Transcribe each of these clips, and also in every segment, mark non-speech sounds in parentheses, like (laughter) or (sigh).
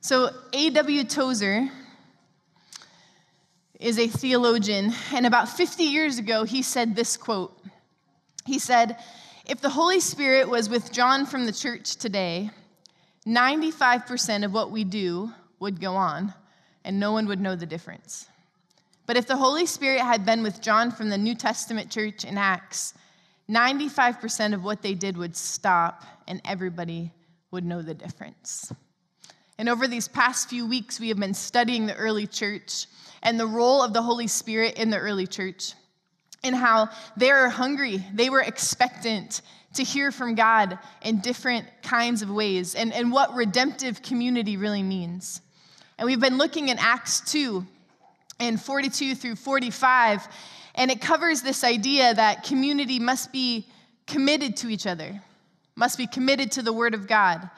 So, A.W. Tozer is a theologian, and about 50 years ago, he said this quote. He said, If the Holy Spirit was withdrawn from the church today, 95% of what we do would go on, and no one would know the difference. But if the Holy Spirit had been withdrawn from the New Testament church in Acts, 95% of what they did would stop, and everybody would know the difference. And over these past few weeks, we have been studying the early church and the role of the Holy Spirit in the early church, and how they are hungry, they were expectant to hear from God in different kinds of ways, and, and what redemptive community really means. And we've been looking in Acts 2 and 42 through 45, and it covers this idea that community must be committed to each other, must be committed to the Word of God.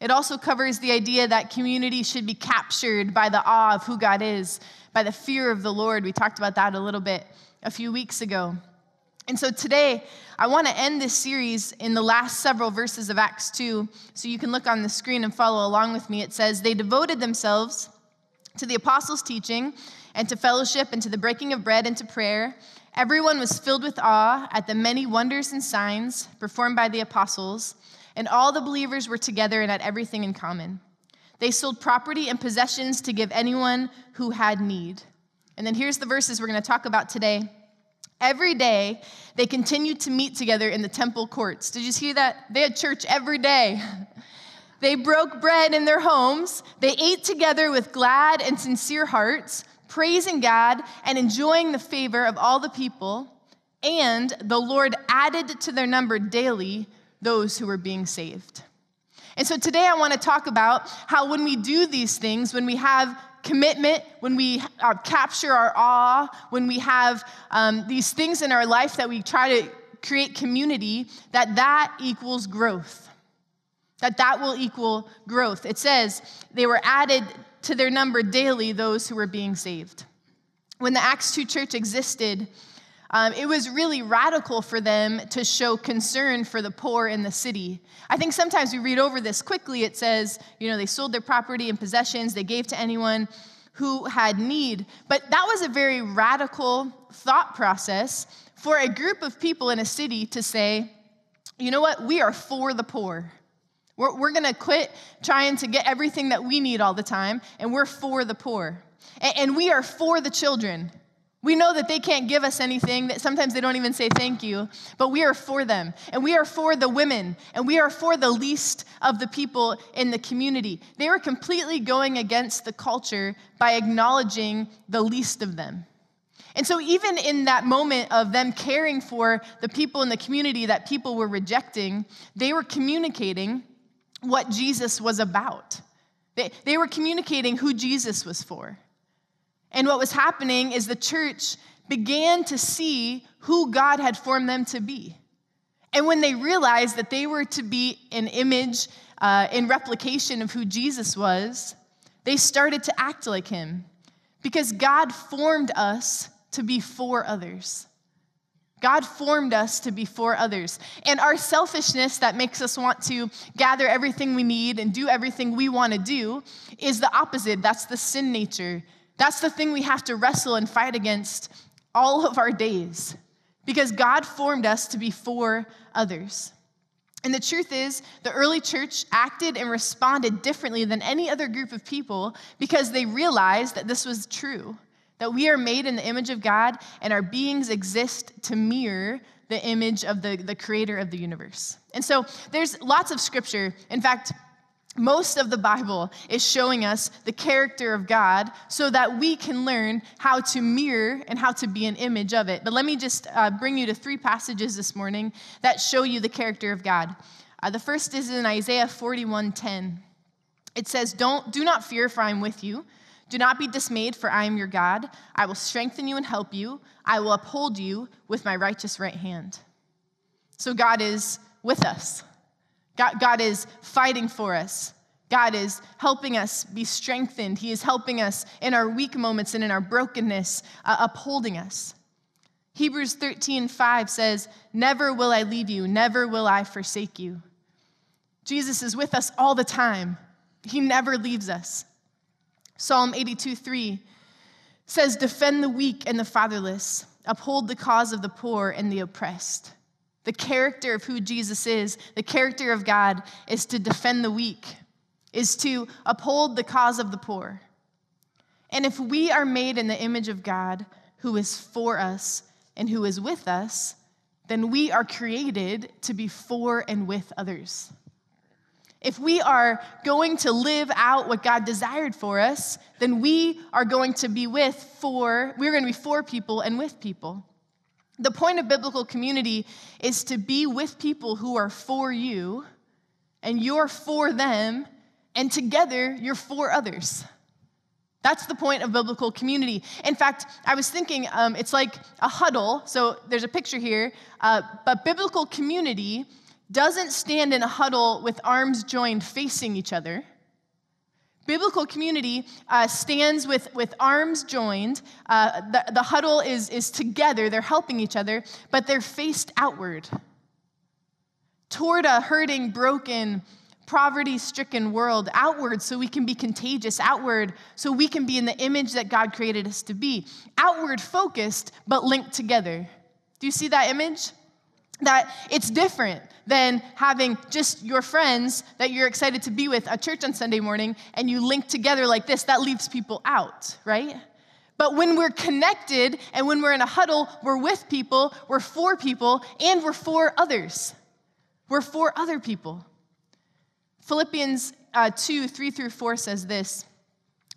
It also covers the idea that community should be captured by the awe of who God is, by the fear of the Lord. We talked about that a little bit a few weeks ago. And so today, I want to end this series in the last several verses of Acts 2. So you can look on the screen and follow along with me. It says, They devoted themselves to the apostles' teaching and to fellowship and to the breaking of bread and to prayer. Everyone was filled with awe at the many wonders and signs performed by the apostles, and all the believers were together and had everything in common. They sold property and possessions to give anyone who had need. And then here's the verses we're going to talk about today. Every day, they continued to meet together in the temple courts. Did you see that? They had church every day. (laughs) They broke bread in their homes. They ate together with glad and sincere hearts, praising God and enjoying the favor of all the people. And the Lord added to their number daily those who were being saved. And so today I want to talk about how when we do these things, when we have commitment, when we uh, capture our awe, when we have um, these things in our life that we try to create community, that that equals growth. That that will equal growth. It says they were added to their number daily those who were being saved. When the Acts 2 church existed, um, it was really radical for them to show concern for the poor in the city. I think sometimes we read over this quickly. It says, you know, they sold their property and possessions, they gave to anyone who had need. But that was a very radical thought process for a group of people in a city to say, you know what, we are for the poor. We're, we're going to quit trying to get everything that we need all the time, and we're for the poor. And, and we are for the children. We know that they can't give us anything, that sometimes they don't even say thank you, but we are for them. And we are for the women, and we are for the least of the people in the community. They were completely going against the culture by acknowledging the least of them. And so, even in that moment of them caring for the people in the community that people were rejecting, they were communicating what Jesus was about. They, they were communicating who Jesus was for. And what was happening is the church began to see who God had formed them to be. And when they realized that they were to be an image uh, in replication of who Jesus was, they started to act like him because God formed us to be for others. God formed us to be for others. And our selfishness that makes us want to gather everything we need and do everything we want to do is the opposite. That's the sin nature that's the thing we have to wrestle and fight against all of our days because God formed us to be for others. And the truth is, the early church acted and responded differently than any other group of people because they realized that this was true that we are made in the image of God and our beings exist to mirror the image of the, the creator of the universe. And so there's lots of scripture. In fact, most of the Bible is showing us the character of God so that we can learn how to mirror and how to be an image of it. But let me just uh, bring you to three passages this morning that show you the character of God. Uh, the first is in Isaiah 41:10. It says, "Don't do not fear, for I am with you. Do not be dismayed, for I am your God. I will strengthen you and help you. I will uphold you with my righteous right hand." So God is with us. God, God is fighting for us. God is helping us be strengthened. He is helping us in our weak moments and in our brokenness, uh, upholding us. Hebrews 13, 5 says, Never will I leave you, never will I forsake you. Jesus is with us all the time. He never leaves us. Psalm 82 3 says, Defend the weak and the fatherless, uphold the cause of the poor and the oppressed. The character of who Jesus is, the character of God, is to defend the weak, is to uphold the cause of the poor. And if we are made in the image of God, who is for us and who is with us, then we are created to be for and with others. If we are going to live out what God desired for us, then we are going to be with for, we're going to be for people and with people. The point of biblical community is to be with people who are for you, and you're for them, and together you're for others. That's the point of biblical community. In fact, I was thinking um, it's like a huddle. So there's a picture here, uh, but biblical community doesn't stand in a huddle with arms joined facing each other. Biblical community uh, stands with, with arms joined. Uh, the, the huddle is, is together, they're helping each other, but they're faced outward toward a hurting, broken, poverty stricken world, outward so we can be contagious, outward so we can be in the image that God created us to be, outward focused, but linked together. Do you see that image? That it's different than having just your friends that you're excited to be with at church on Sunday morning and you link together like this. That leaves people out, right? But when we're connected and when we're in a huddle, we're with people, we're for people, and we're for others. We're for other people. Philippians uh, 2 3 through 4 says this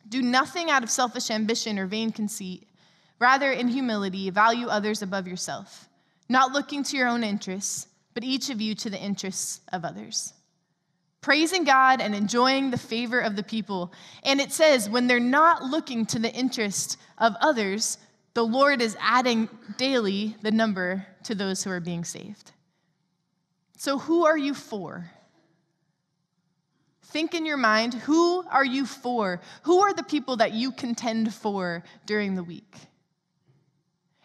Do nothing out of selfish ambition or vain conceit. Rather, in humility, value others above yourself, not looking to your own interests, but each of you to the interests of others. Praising God and enjoying the favor of the people. And it says, when they're not looking to the interest of others, the Lord is adding daily the number to those who are being saved. So, who are you for? Think in your mind who are you for? Who are the people that you contend for during the week?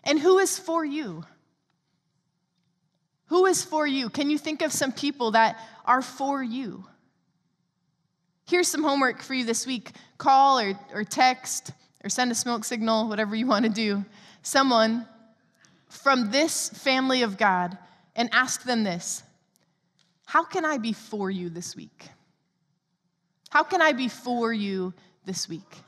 And who is for you? Who is for you? Can you think of some people that are for you? Here's some homework for you this week call or, or text or send a smoke signal, whatever you want to do, someone from this family of God and ask them this How can I be for you this week? How can I be for you this week?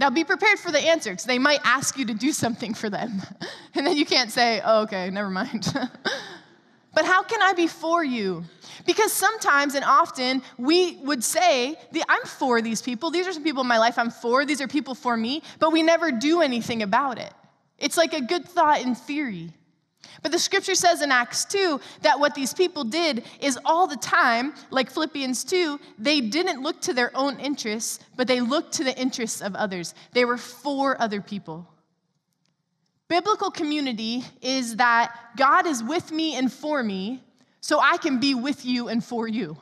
Now, be prepared for the answer because they might ask you to do something for them. (laughs) And then you can't say, oh, okay, never mind. (laughs) but how can I be for you? Because sometimes and often we would say, I'm for these people. These are some people in my life I'm for. These are people for me. But we never do anything about it. It's like a good thought in theory. But the scripture says in Acts 2 that what these people did is all the time, like Philippians 2, they didn't look to their own interests, but they looked to the interests of others. They were for other people. Biblical community is that God is with me and for me, so I can be with you and for you.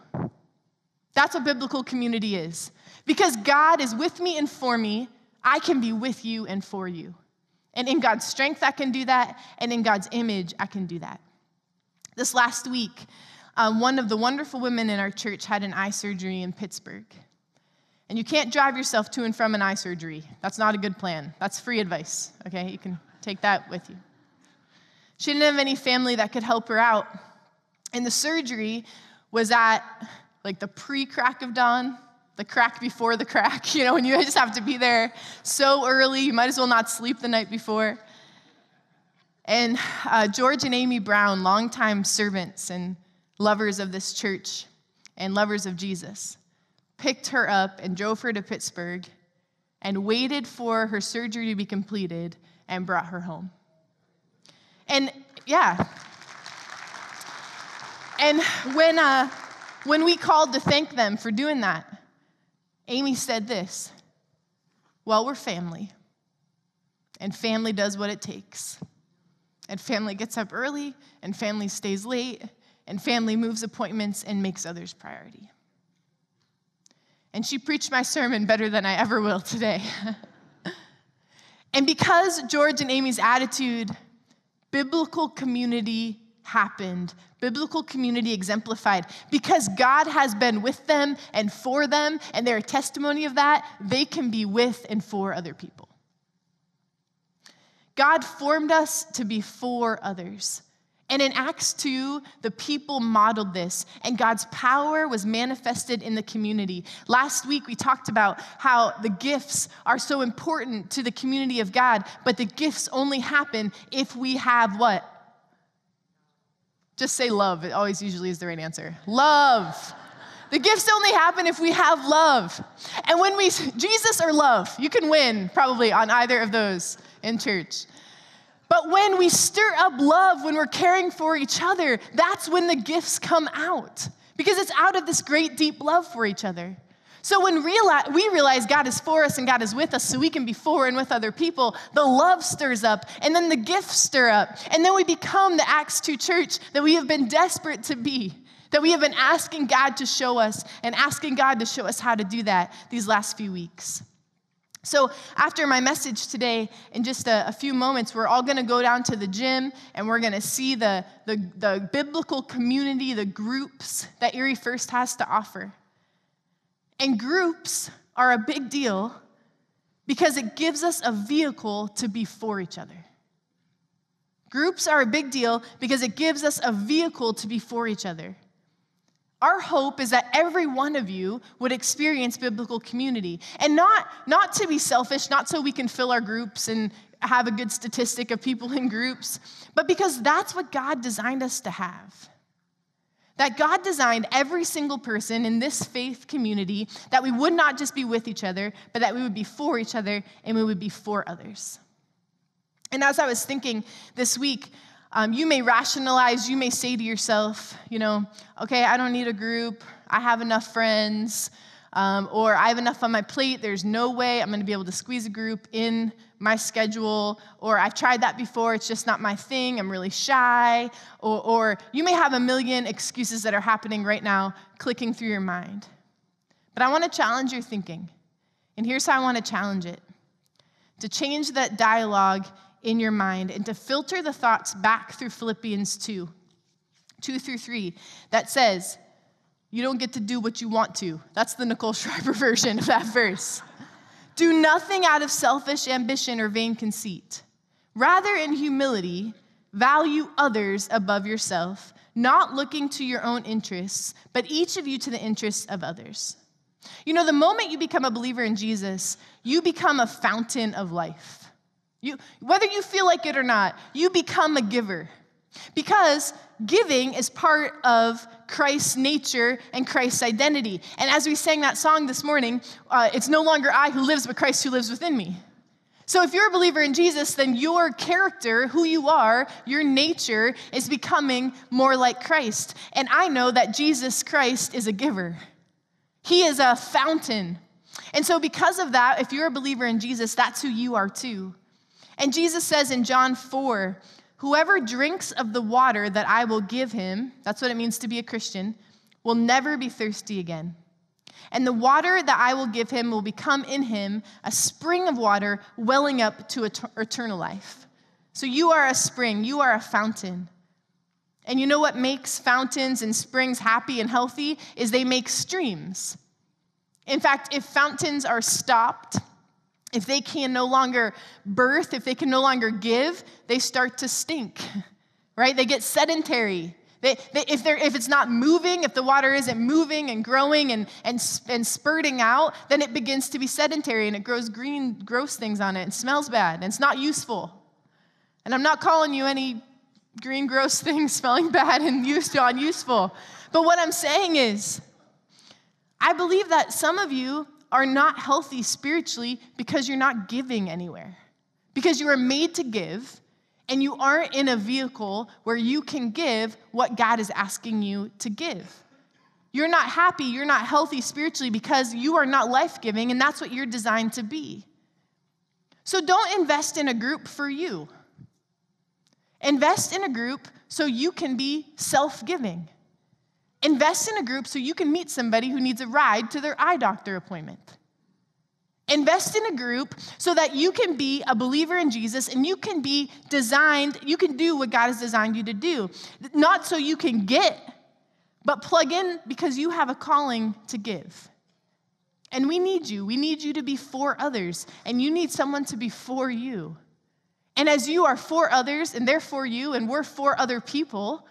That's what biblical community is. Because God is with me and for me, I can be with you and for you. And in God's strength, I can do that. And in God's image, I can do that. This last week, um, one of the wonderful women in our church had an eye surgery in Pittsburgh. And you can't drive yourself to and from an eye surgery. That's not a good plan. That's free advice, okay? You can take that with you. She didn't have any family that could help her out. And the surgery was at like the pre crack of dawn, the crack before the crack, (laughs) you know, and you just have to be there so early, you might as well not sleep the night before. And uh, George and Amy Brown, longtime servants and lovers of this church and lovers of Jesus, picked her up and drove her to Pittsburgh and waited for her surgery to be completed and brought her home. And yeah. And when, uh, when we called to thank them for doing that, Amy said this Well, we're family, and family does what it takes. And family gets up early, and family stays late, and family moves appointments and makes others priority. And she preached my sermon better than I ever will today. (laughs) and because George and Amy's attitude, biblical community happened. Biblical community exemplified. Because God has been with them and for them, and they're a testimony of that, they can be with and for other people. God formed us to be for others. And in Acts 2, the people modeled this, and God's power was manifested in the community. Last week, we talked about how the gifts are so important to the community of God, but the gifts only happen if we have what? Just say love. It always usually is the right answer. Love. The gifts only happen if we have love. And when we, Jesus or love, you can win probably on either of those in church. But when we stir up love, when we're caring for each other, that's when the gifts come out because it's out of this great deep love for each other. So when we realize God is for us and God is with us so we can be for and with other people, the love stirs up and then the gifts stir up. And then we become the Acts 2 church that we have been desperate to be, that we have been asking God to show us and asking God to show us how to do that these last few weeks. So, after my message today, in just a, a few moments, we're all going to go down to the gym and we're going to see the, the, the, biblical community, the groups that Erie First has to offer. And groups are a big deal because it gives us a vehicle to be for each other. Groups are a big deal because it gives us a vehicle to be for each other. Our hope is that every one of you would experience biblical community. And not, not to be selfish, not so we can fill our groups and have a good statistic of people in groups, but because that's what God designed us to have. That God designed every single person in this faith community that we would not just be with each other, but that we would be for each other and we would be for others. And as I was thinking this week, um, you may rationalize, you may say to yourself, you know, okay, I don't need a group, I have enough friends, um, or I have enough on my plate, there's no way I'm gonna be able to squeeze a group in my schedule, or I've tried that before, it's just not my thing, I'm really shy, or, or you may have a million excuses that are happening right now clicking through your mind. But I wanna challenge your thinking, and here's how I wanna challenge it to change that dialogue in your mind and to filter the thoughts back through Philippians 2, 2 through 3, that says, You don't get to do what you want to. That's the Nicole (laughs) Schreiber version of that verse. Do nothing out of selfish ambition or vain conceit. Rather, in humility, value others above yourself, not looking to your own interests, but each of you to the interests of others. You know, the moment you become a believer in Jesus, you become a fountain of life. You, whether you feel like it or not, you become a giver. Because giving is part of Christ's nature and Christ's identity. And as we sang that song this morning, uh, it's no longer I who lives, but Christ who lives within me. So if you're a believer in Jesus, then your character, who you are, your nature is becoming more like Christ. And I know that Jesus Christ is a giver, He is a fountain. And so, because of that, if you're a believer in Jesus, that's who you are too. And Jesus says in John 4 Whoever drinks of the water that I will give him, that's what it means to be a Christian, will never be thirsty again. And the water that I will give him will become in him a spring of water welling up to eternal life. So you are a spring, you are a fountain. And you know what makes fountains and springs happy and healthy is they make streams. In fact, if fountains are stopped, if they can no longer birth, if they can no longer give, they start to stink, (laughs) right? They get sedentary. They, they, if, if it's not moving, if the water isn't moving and growing and, and, and spurting out, then it begins to be sedentary and it grows green, gross things on it and smells bad and it's not useful. And I'm not calling you any green, gross (laughs) things smelling bad and used unuseful. But what I'm saying is, I believe that some of you are not healthy spiritually because you're not giving anywhere. Because you are made to give, and you aren't in a vehicle where you can give what God is asking you to give. You're not happy, you're not healthy spiritually because you are not life giving, and that's what you're designed to be. So don't invest in a group for you. Invest in a group so you can be self giving. Invest in a group so you can meet somebody who needs a ride to their eye doctor appointment. Invest in a group so that you can be a believer in Jesus and you can be designed, you can do what God has designed you to do. Not so you can get, but plug in because you have a calling to give. And we need you. We need you to be for others, and you need someone to be for you. And as you are for others, and they're for you, and we're for other people,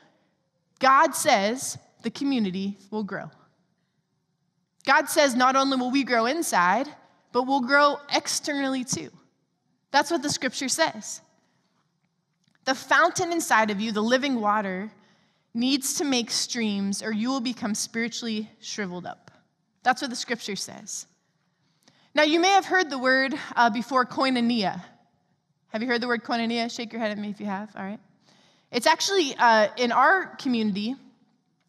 God says the community will grow. God says not only will we grow inside, but we'll grow externally too. That's what the scripture says. The fountain inside of you, the living water, needs to make streams, or you will become spiritually shriveled up. That's what the scripture says. Now, you may have heard the word uh, before koinonia. Have you heard the word koinonia? Shake your head at me if you have. All right. It's actually uh, in our community,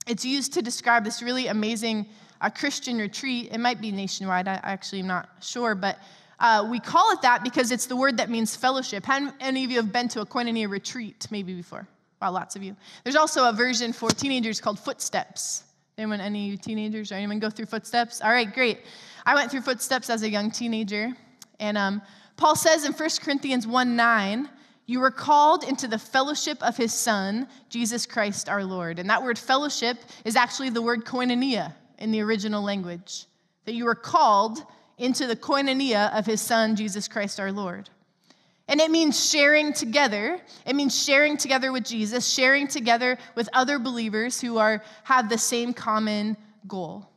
it's used to describe this really amazing uh, Christian retreat. It might be nationwide, I actually am not sure, but uh, we call it that because it's the word that means fellowship. How many of you have been to a koinonia retreat maybe before? Wow, lots of you. There's also a version for teenagers called Footsteps. Anyone, any teenagers or anyone go through Footsteps? All right, great. I went through Footsteps as a young teenager. And um, Paul says in 1 Corinthians 1 9, you were called into the fellowship of his Son, Jesus Christ our Lord. And that word fellowship is actually the word koinonia in the original language. That you were called into the koinonia of his Son, Jesus Christ our Lord. And it means sharing together. It means sharing together with Jesus, sharing together with other believers who are, have the same common goal.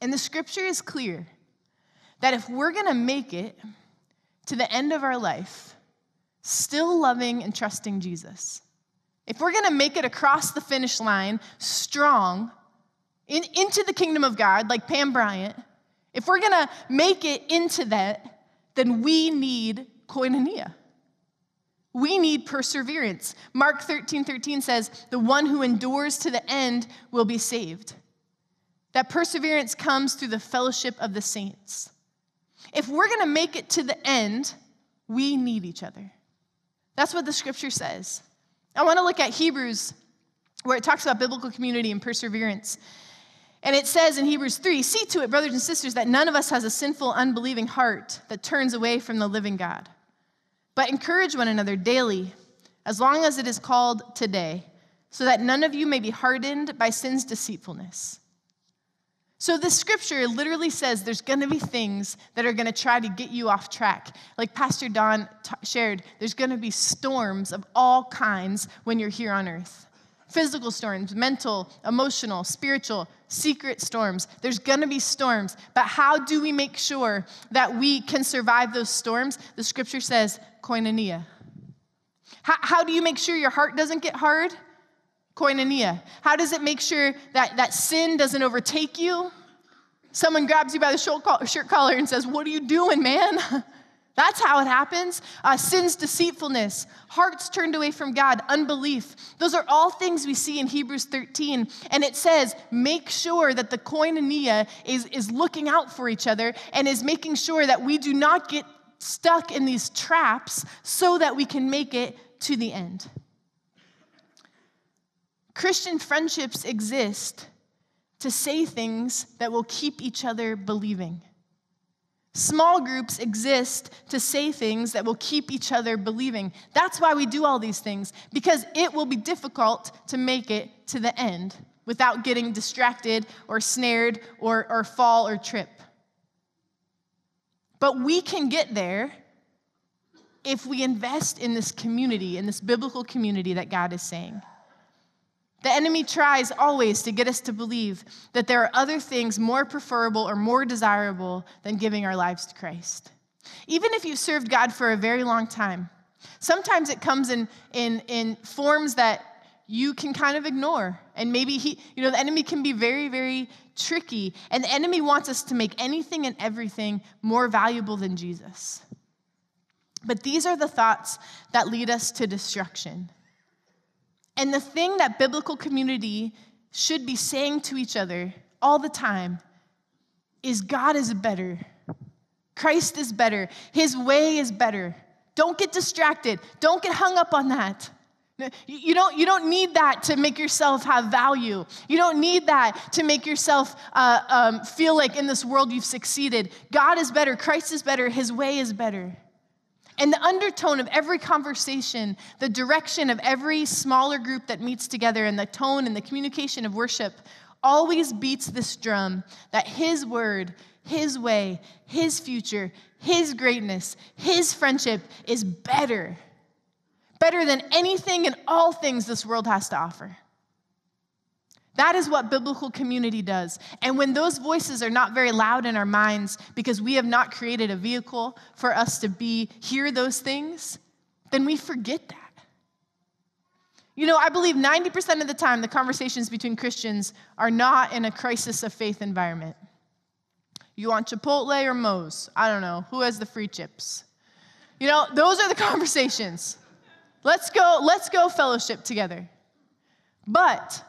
And the scripture is clear that if we're going to make it to the end of our life, still loving and trusting Jesus, if we're going to make it across the finish line strong in, into the kingdom of God, like Pam Bryant, if we're going to make it into that, then we need koinonia. We need perseverance. Mark 13 13 says, The one who endures to the end will be saved. That perseverance comes through the fellowship of the saints. If we're going to make it to the end, we need each other. That's what the scripture says. I want to look at Hebrews, where it talks about biblical community and perseverance. And it says in Hebrews 3 See to it, brothers and sisters, that none of us has a sinful, unbelieving heart that turns away from the living God. But encourage one another daily, as long as it is called today, so that none of you may be hardened by sin's deceitfulness. So, this scripture literally says there's gonna be things that are gonna try to get you off track. Like Pastor Don t- shared, there's gonna be storms of all kinds when you're here on earth physical storms, mental, emotional, spiritual, secret storms. There's gonna be storms. But how do we make sure that we can survive those storms? The scripture says, koinonia. How, how do you make sure your heart doesn't get hard? Koinonia. How does it make sure that, that sin doesn't overtake you? Someone grabs you by the shirt collar and says, What are you doing, man? (laughs) That's how it happens. Uh, sin's deceitfulness, hearts turned away from God, unbelief. Those are all things we see in Hebrews 13. And it says, make sure that the koinonia is, is looking out for each other and is making sure that we do not get stuck in these traps so that we can make it to the end. Christian friendships exist to say things that will keep each other believing. Small groups exist to say things that will keep each other believing. That's why we do all these things, because it will be difficult to make it to the end without getting distracted or snared or, or fall or trip. But we can get there if we invest in this community, in this biblical community that God is saying. The enemy tries always to get us to believe that there are other things more preferable or more desirable than giving our lives to Christ. Even if you've served God for a very long time, sometimes it comes in, in, in forms that you can kind of ignore. And maybe he, you know, the enemy can be very, very tricky. And the enemy wants us to make anything and everything more valuable than Jesus. But these are the thoughts that lead us to destruction. And the thing that biblical community should be saying to each other all the time is God is better. Christ is better. His way is better. Don't get distracted. Don't get hung up on that. You don't, you don't need that to make yourself have value. You don't need that to make yourself uh, um, feel like in this world you've succeeded. God is better, Christ is better, His way is better. And the undertone of every conversation, the direction of every smaller group that meets together, and the tone and the communication of worship always beats this drum that His word, His way, His future, His greatness, His friendship is better better than anything and all things this world has to offer. That is what biblical community does. And when those voices are not very loud in our minds because we have not created a vehicle for us to be hear those things, then we forget that. You know, I believe 90% of the time the conversations between Christians are not in a crisis of faith environment. You want Chipotle or Moe's? I don't know. Who has the free chips? You know, those are the (laughs) conversations. Let's go, let's go fellowship together. But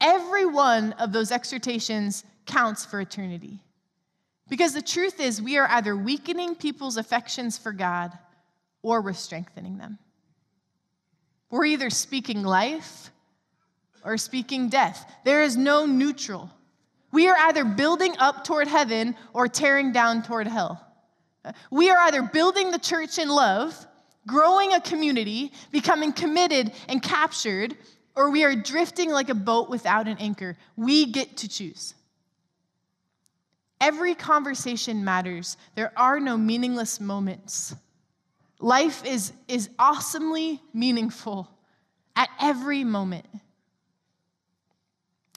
every one of those exhortations counts for eternity. Because the truth is, we are either weakening people's affections for God or we're strengthening them. We're either speaking life or speaking death. There is no neutral. We are either building up toward heaven or tearing down toward hell. We are either building the church in love growing a community, becoming committed and captured, or we are drifting like a boat without an anchor. We get to choose. Every conversation matters. There are no meaningless moments. Life is, is awesomely meaningful at every moment.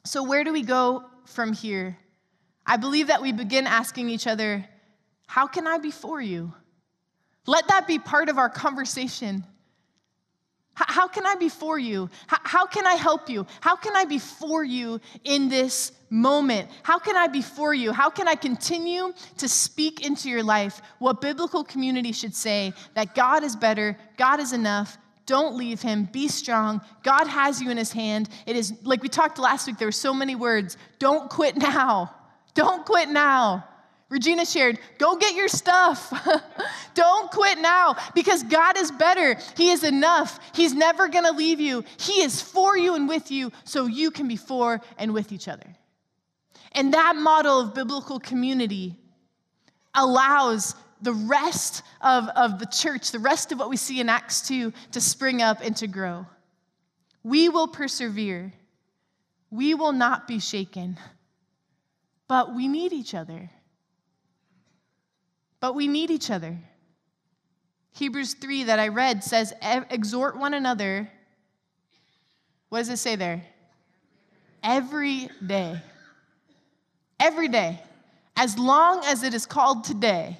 So, where do we go from here? I believe that we begin asking each other, How can I be for you? Let that be part of our conversation. How can I be for you? How can I help you? How can I be for you in this moment? How can I be for you? How can I continue to speak into your life what biblical community should say that God is better, God is enough, don't leave him. Be strong. God has you in his hand. It is like we talked last week, there were so many words. Don't quit now. Don't quit now. Regina shared, go get your stuff. (laughs) Don't quit now because God is better. He is enough. He's never going to leave you. He is for you and with you so you can be for and with each other. And that model of biblical community allows the rest of, of the church, the rest of what we see in Acts 2, to spring up and to grow. We will persevere, we will not be shaken, but we need each other. But we need each other. Hebrews 3 that I read says, exhort one another. What does it say there? Every day. Every day. As long as it is called today,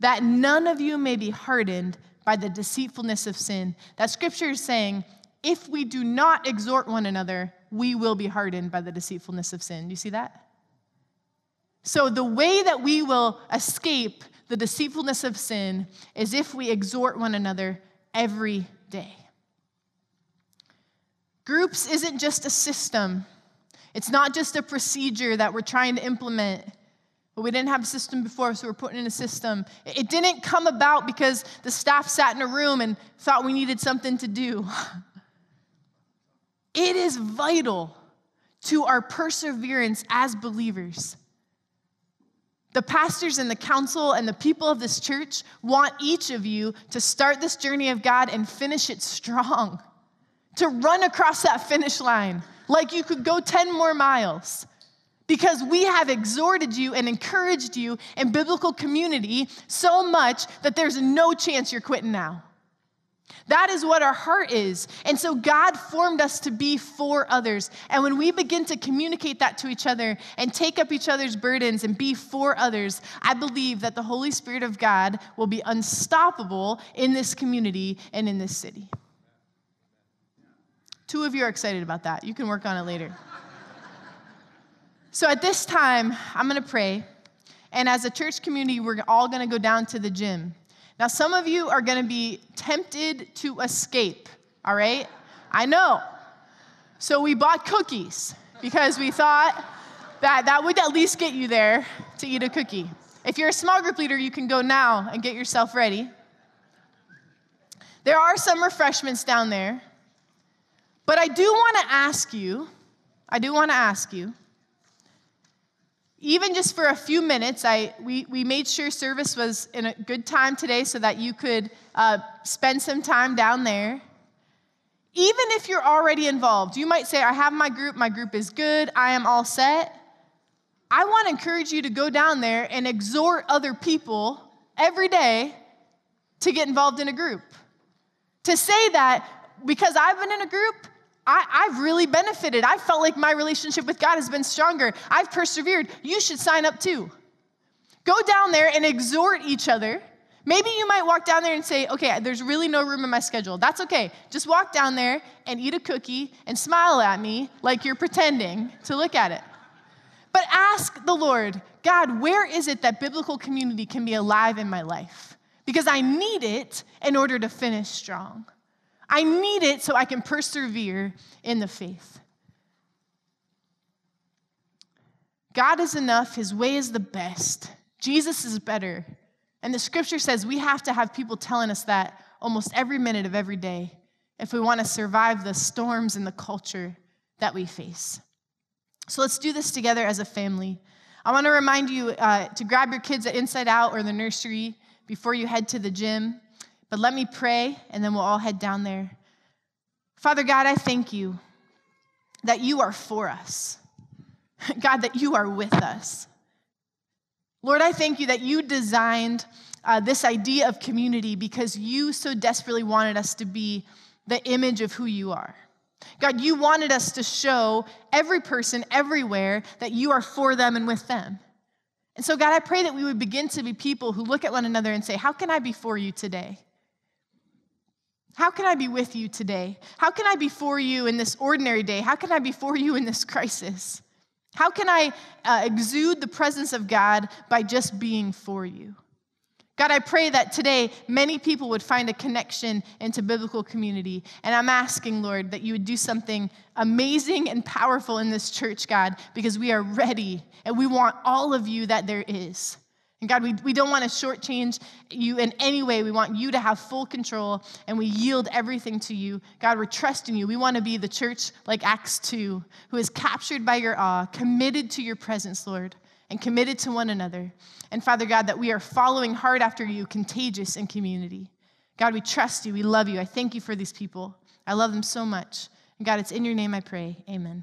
that none of you may be hardened by the deceitfulness of sin. That scripture is saying, if we do not exhort one another, we will be hardened by the deceitfulness of sin. Do you see that? So, the way that we will escape the deceitfulness of sin is if we exhort one another every day. Groups isn't just a system, it's not just a procedure that we're trying to implement. But we didn't have a system before, so we're putting in a system. It didn't come about because the staff sat in a room and thought we needed something to do. (laughs) It is vital to our perseverance as believers the pastors and the council and the people of this church want each of you to start this journey of God and finish it strong, (laughs) to run across that finish line like you could go 10 more miles. Because we have exhorted you and encouraged you in biblical community so much that there's no chance you're quitting now. That is what our heart is. And so God formed us to be for others. And when we begin to communicate that to each other and take up each other's burdens and be for others, I believe that the Holy Spirit of God will be unstoppable in this community and in this city. Two of you are excited about that. You can work on it later. so at this time, I'm going to pray. And as a church community, we're all going to go down to the gym. Now, some of you are going to be tempted to escape, all right? I know. So we bought cookies because we thought that that would at least get you there to eat a cookie. If you're a small group leader, you can go now and get yourself ready. There are some refreshments down there. But I do want to ask you, I do want to ask you, even just for a few minutes, I, we, we made sure service was in a good time today so that you could uh, spend some time down there. Even if you're already involved, you might say, I have my group, my group is good, I am all set. I want to encourage you to go down there and exhort other people every day to get involved in a group. To say that because I've been in a group, I, have really benefited. I felt like my relationship with God has been stronger. I've persevered. You should sign up too. Go down there and exhort each other. Maybe you might walk down there and say, okay, there's really no room in my schedule. That's okay. Just walk down there and eat a cookie and smile at me like you're pretending to look at it. But ask the Lord, God, where is it that biblical community can be alive in my life? Because I need it in order to finish strong. I need it so I can persevere in the faith. God is enough, His way is the best, Jesus is better. And the scripture says we have to have people telling us that almost every minute of every day if we want to survive the storms and the culture that we face. So let's do this together as a family. I want to remind you uh, to grab your kids at Inside Out or the nursery before you head to the gym. But let me pray, and then we'll all head down there. Father God, I thank you that you are for us. (laughs) God, that you are with us. Lord, I thank you that you designed uh, this idea of community because you so desperately wanted us to be the image of who you are. God, you wanted us to show every person everywhere that you are for them and with them. And so, God, I pray that we would begin to be people who look at one another and say, How can I be for you today? How can I be with you today? How can I be for you in this ordinary day? How can I be for you in this crisis? How can I uh, exude the presence of God by just being for you? God, I pray that today many people would find a connection into biblical community. And I'm asking, Lord, that you would do something amazing and powerful in this church, God, because we are ready and we want all of you that there is. And God, we, we don't want to shortchange you in any way. We want you to have full control and we yield everything to you. God, we're trusting you. We want to be the church like Acts 2, who is captured by your awe, committed to your presence, Lord, and committed to one another. And Father God, that we are following hard after you, contagious in community. God, we trust you. We love you. I thank you for these people. I love them so much. And God, it's in your name I pray. Amen.